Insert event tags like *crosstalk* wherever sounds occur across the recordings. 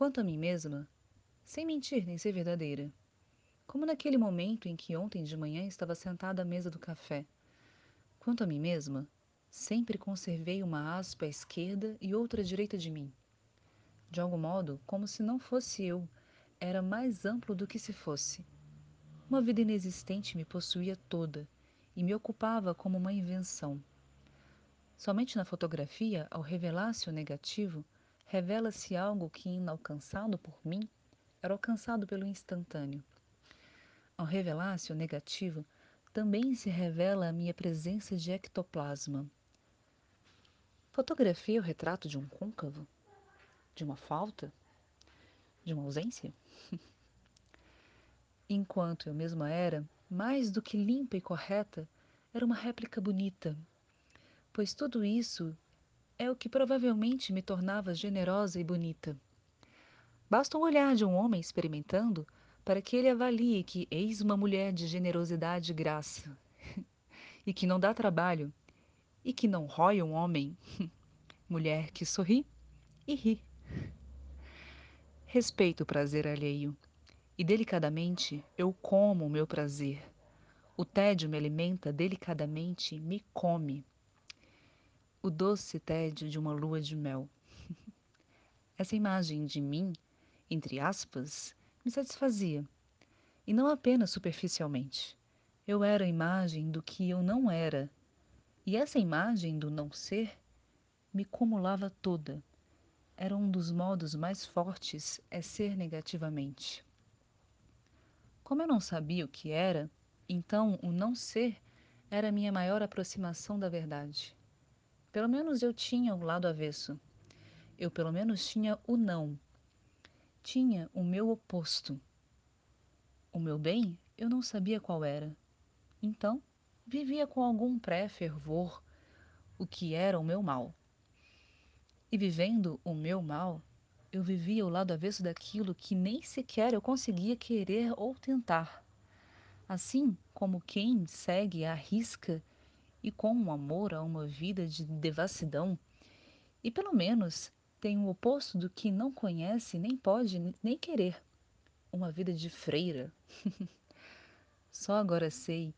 Quanto a mim mesma, sem mentir nem ser verdadeira, como naquele momento em que ontem de manhã estava sentada à mesa do café. Quanto a mim mesma, sempre conservei uma aspa à esquerda e outra à direita de mim. De algum modo, como se não fosse eu, era mais amplo do que se fosse. Uma vida inexistente me possuía toda e me ocupava como uma invenção. Somente na fotografia, ao revelar-se o negativo, revela-se algo que, inalcançado por mim, era alcançado pelo instantâneo. Ao revelar-se o negativo, também se revela a minha presença de ectoplasma. Fotografia o retrato de um côncavo? De uma falta? De uma ausência? *laughs* Enquanto eu mesma era, mais do que limpa e correta, era uma réplica bonita, pois tudo isso é o que provavelmente me tornava generosa e bonita. Basta um olhar de um homem experimentando para que ele avalie que eis uma mulher de generosidade e graça, *laughs* e que não dá trabalho, e que não rói um homem, *laughs* mulher que sorri e ri. Respeito o prazer alheio, e delicadamente eu como o meu prazer. O tédio me alimenta delicadamente, me come. O doce tédio de uma lua de mel. Essa imagem de mim, entre aspas, me satisfazia. E não apenas superficialmente. Eu era a imagem do que eu não era. E essa imagem do não ser me cumulava toda era um dos modos mais fortes é ser negativamente. Como eu não sabia o que era, então o não ser era a minha maior aproximação da verdade. Pelo menos eu tinha o lado avesso. Eu pelo menos tinha o não. Tinha o meu oposto. O meu bem eu não sabia qual era. Então, vivia com algum pré-fervor o que era o meu mal. E vivendo o meu mal, eu vivia o lado avesso daquilo que nem sequer eu conseguia querer ou tentar. Assim como quem segue à risca e com um amor a uma vida de devassidão, e pelo menos tem o oposto do que não conhece, nem pode, nem querer. Uma vida de freira. *laughs* Só agora sei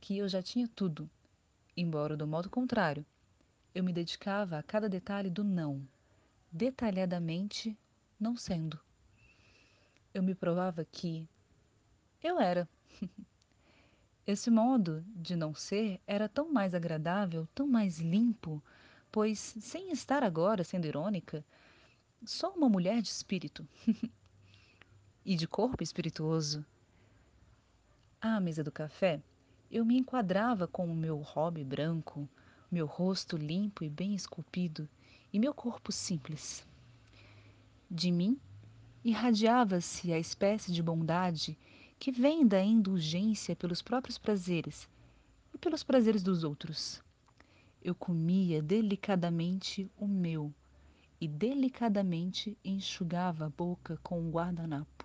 que eu já tinha tudo, embora do modo contrário, eu me dedicava a cada detalhe do não, detalhadamente não sendo. Eu me provava que eu era. *laughs* Esse modo de não ser era tão mais agradável, tão mais limpo, pois, sem estar agora sendo irônica, sou uma mulher de espírito *laughs* e de corpo espirituoso. À mesa do café, eu me enquadrava com o meu hobby branco, meu rosto limpo e bem esculpido, e meu corpo simples. De mim irradiava-se a espécie de bondade que vem da indulgência pelos próprios prazeres e pelos prazeres dos outros. Eu comia delicadamente o meu e delicadamente enxugava a boca com um guardanapo.